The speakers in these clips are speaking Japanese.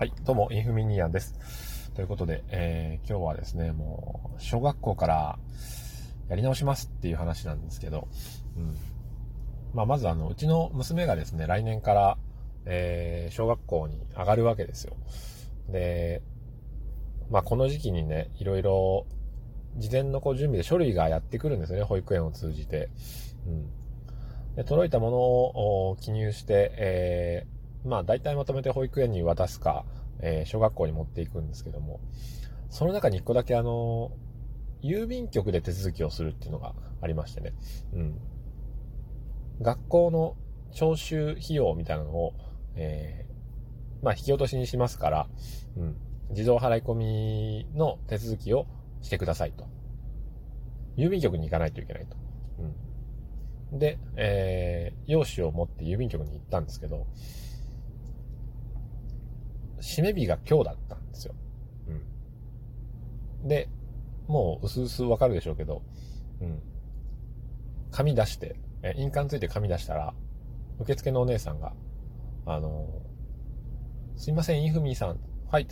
はい、どうも、インフミニアンです。ということで、えー、今日はですね、もう、小学校からやり直しますっていう話なんですけど、うん。まあ、まずあの、うちの娘がですね、来年から、えー、小学校に上がるわけですよ。で、まあ、この時期にね、いろいろ、事前のこう準備で書類がやってくるんですよね、保育園を通じて。うん。で、届いたものを記入して、えー、まあ大体まとめて保育園に渡すか、えー、小学校に持っていくんですけども、その中に一個だけあの、郵便局で手続きをするっていうのがありましてね。うん。学校の徴収費用みたいなのを、えー、まあ引き落としにしますから、うん。自動払い込みの手続きをしてくださいと。郵便局に行かないといけないと。うん。で、えー、用紙を持って郵便局に行ったんですけど、締め日が今日だったんですよ。うん。で、もう薄々わかるでしょうけど、うん。紙出して、え、印鑑ついて紙出したら、受付のお姉さんが、あのー、すいません、インフミーさん。はい。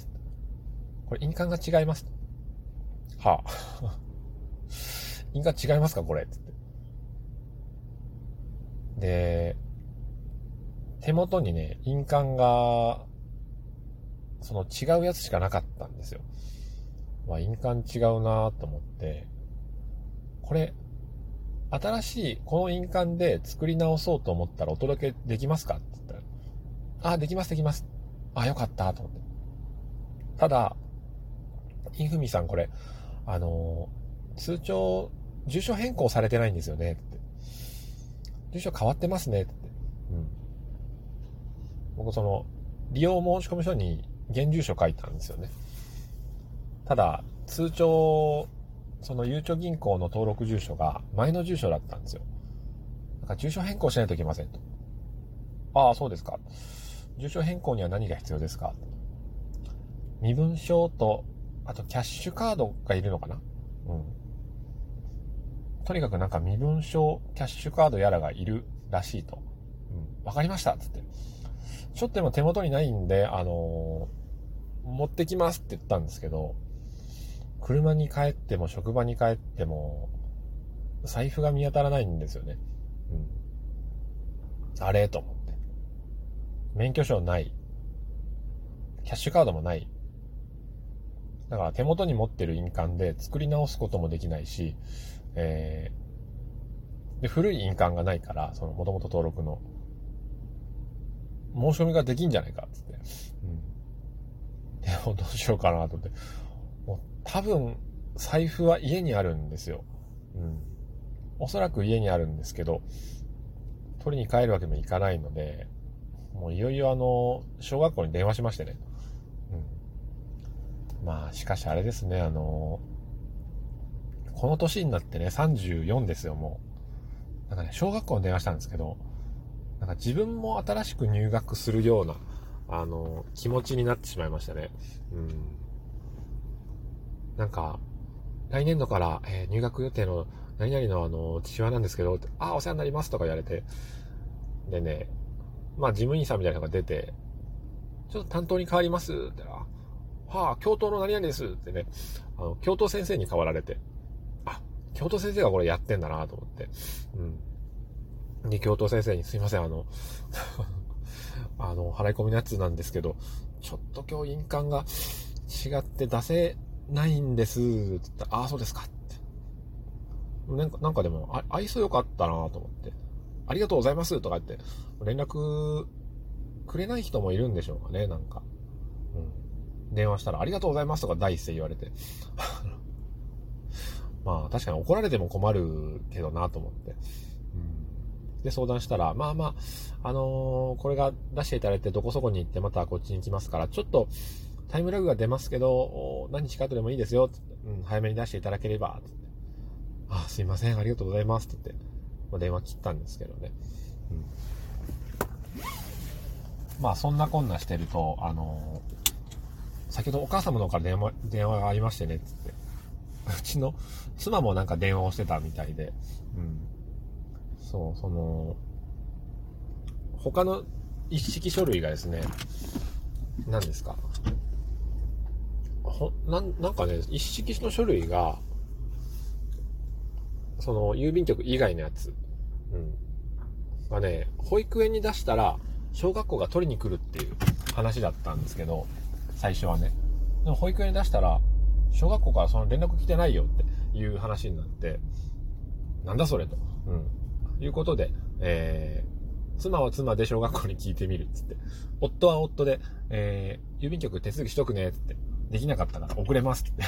これ印鑑が違います。はあ。印鑑違いますかこれ？つって。で、手元にね、印鑑がその違うやつしかなかったんですよ。まあ、印鑑違うなと思って、これ、新しい、この印鑑で作り直そうと思ったらお届けできますかって言ったら、あ、できます、できます。あ、よかった、と思って。ただ、インフミさんこれ、あの通帳、住所変更されてないんですよね、って。住所変わってますね、って。うん。僕その、利用申込書に現住所書いたんですよね。ただ、通帳、そのゆうちょ銀行の登録住所が前の住所だったんですよ。なんか住所変更しないといけませんと。ああ、そうですか。住所変更には何が必要ですか身分証と、あとキャッシュカードがいるのかなうん。とにかくなんか身分証、キャッシュカードやらがいるらしいと。うん。わかりましたつって。ちょっと今手元にないんで、あのー、持ってきますって言ったんですけど、車に帰っても職場に帰っても、財布が見当たらないんですよね。うん。あれと思って。免許証ない。キャッシュカードもない。だから手元に持ってる印鑑で作り直すこともできないし、えー、で、古い印鑑がないから、その元々登録の。申し込みができんじゃないかっ、つって。うん。でもどうしようかなと思って。もう多分、財布は家にあるんですよ。うん。おそらく家にあるんですけど、取りに帰るわけにもいかないので、もういよいよあの、小学校に電話しましてね。うん。まあ、しかしあれですね、あの、この年になってね、34ですよ、もう。なんかね、小学校に電話したんですけど、なんか自分も新しく入学するような、あの、気持ちになってしまいましたね。うん。なんか、来年度から、えー、入学予定の何々のあの、父親なんですけど、あ、お世話になりますとか言われて、でね、まあ事務員さんみたいなのが出て、ちょっと担当に変わりますって、あ、はあ、教頭の何々ですってね、あの、教頭先生に変わられて、あ、教頭先生がこれやってんだなと思って、うん。で、教頭先生にすいません、あの、あの、払い込みのやつなんですけど、ちょっと今日印鑑が違って出せないんです、って言ったら、ああ、そうですかって。なんか、なんかでも、愛想良かったなと思って、ありがとうございますとか言って、連絡くれない人もいるんでしょうかね、なんか。うん。電話したら、ありがとうございますとか第一声言われて。まあ、確かに怒られても困るけどなと思って。で、相談したら、まあまあ、あのー、これが出していただいて、どこそこに行って、またこっちに来ますから、ちょっと、タイムラグが出ますけど、何日か後でもいいですよ、うん、早めに出していただければ、つって。あ、すいません、ありがとうございます、って言って、まあ、電話切ったんですけどね。うん。まあ、そんなこんなしてると、あのー、先ほどお母様の方から電話、電話がありましてね、つって。うちの妻もなんか電話をしてたみたいで、うん。そう、その、他の一式書類がですね、何ですか？ほ、なん、なんかね、一式の書類が、その、郵便局以外のやつ、うん。がね、保育園に出したら、小学校が取りに来るっていう話だったんですけど、最初はね。でも保育園に出したら、小学校からその連絡来てないよっていう話になって、なんだそれと。うん。いうことで、えー、妻は妻で小学校に聞いてみるっつって、夫は夫で、えー、郵便局手続きしとくねっつって、できなかったから遅れますって。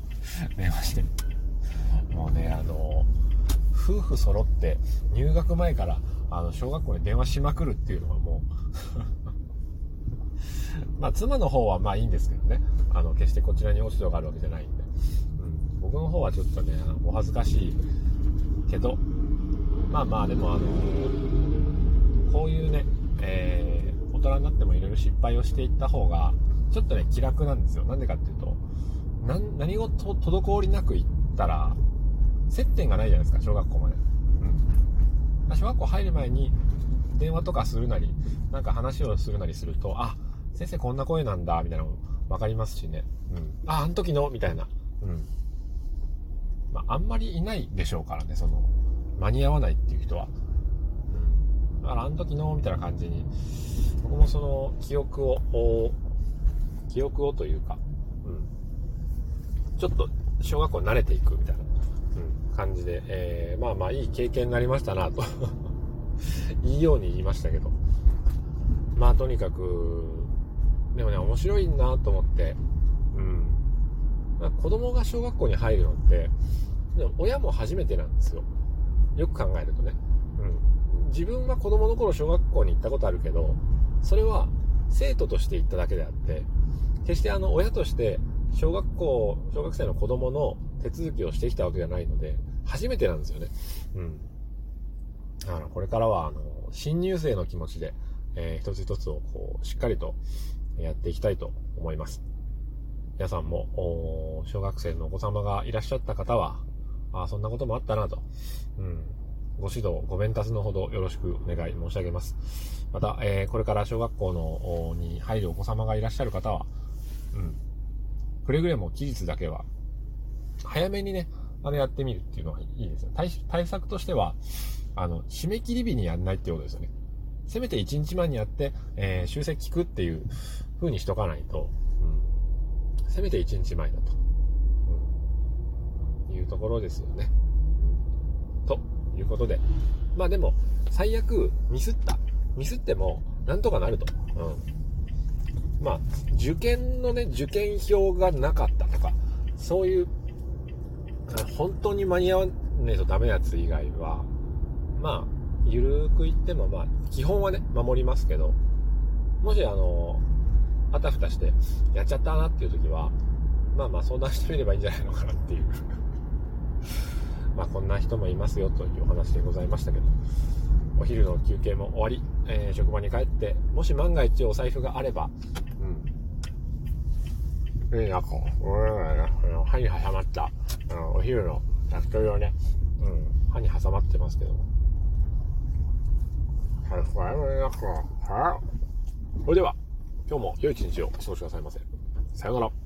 電話して。もうね、あの、夫婦揃って入学前からあの小学校に電話しまくるっていうのはもう まあ妻の方はまあいいんですけどね。あの決してこちらに落ち度があるわけじゃないんで、うん、僕の方はちょっとねお恥ずかしいけどまあまあでもあのこういうね、えー、大人になってもいろいろ失敗をしていった方がちょっとね気楽なんですよなんでかっていうと何事滞りなく行ったら接点がないじゃないですか、小学校まで。うん。小学校入る前に電話とかするなり、なんか話をするなりすると、あ、先生こんな声なんだ、みたいなの分かりますしね。うん。あ、あの時の、みたいな。うん。まあ、あんまりいないでしょうからね、その、間に合わないっていう人は。うん。だから、あの時の、みたいな感じに、僕もその、記憶を、記憶をというか、うん。ちょっと、小学校慣れていくみたいな。感じで、えー、まあまあいい経験になりましたなと いいように言いましたけど。まあとにかく、でもね、面白いなと思って、うん。まあ、子供が小学校に入るのって、でも親も初めてなんですよ。よく考えるとね。うん。自分は子供の頃小学校に行ったことあるけど、それは生徒として行っただけであって、決してあの親として小学校、小学生の子供の手続きをしてきたわけじゃないので、初めてなんですよね。うん。あの、これからは、あの、新入生の気持ちで、えー、一つ一つをこう、しっかりとやっていきたいと思います。皆さんも、小学生のお子様がいらっしゃった方は、あそんなこともあったなと。うん。ご指導、ご鞭達のほどよろしくお願い申し上げます。また、えー、これから小学校の、に入るお子様がいらっしゃる方は、うん。くれぐれも期日だけは早めにね、あの、やってみるっていうのはいいですよ。対対策としては、あの、締め切り日にやんないってことですよね。せめて1日前にやって、えー、修正聞くっていう風にしとかないと、うん。せめて1日前だと。ところですよね。ということで。まあでも、最悪、ミスった。ミスっても、なんとかなると。うん。まあ、受験のね、受験票がなかったとか、そういう本当に間に合わねえとダメなやつ以外は、まあ、ゆるく言っても、まあ、基本はね、守りますけど、もしあの、あたふたして、やっちゃったなっていう時は、まあまあ相談してみればいいんじゃないのかなっていうまあこんな人もいますよというお話でございましたけど、お昼の休憩も終わり、えー、職場に帰って、もし万が一お財布があれば、うん。いいな、こう、歯に挟まった、あの、お昼の焼き鳥をね、うん、歯に挟まってますけども。はい、それでは、今日も良い一日をお過ごしくださいませ。さようなら。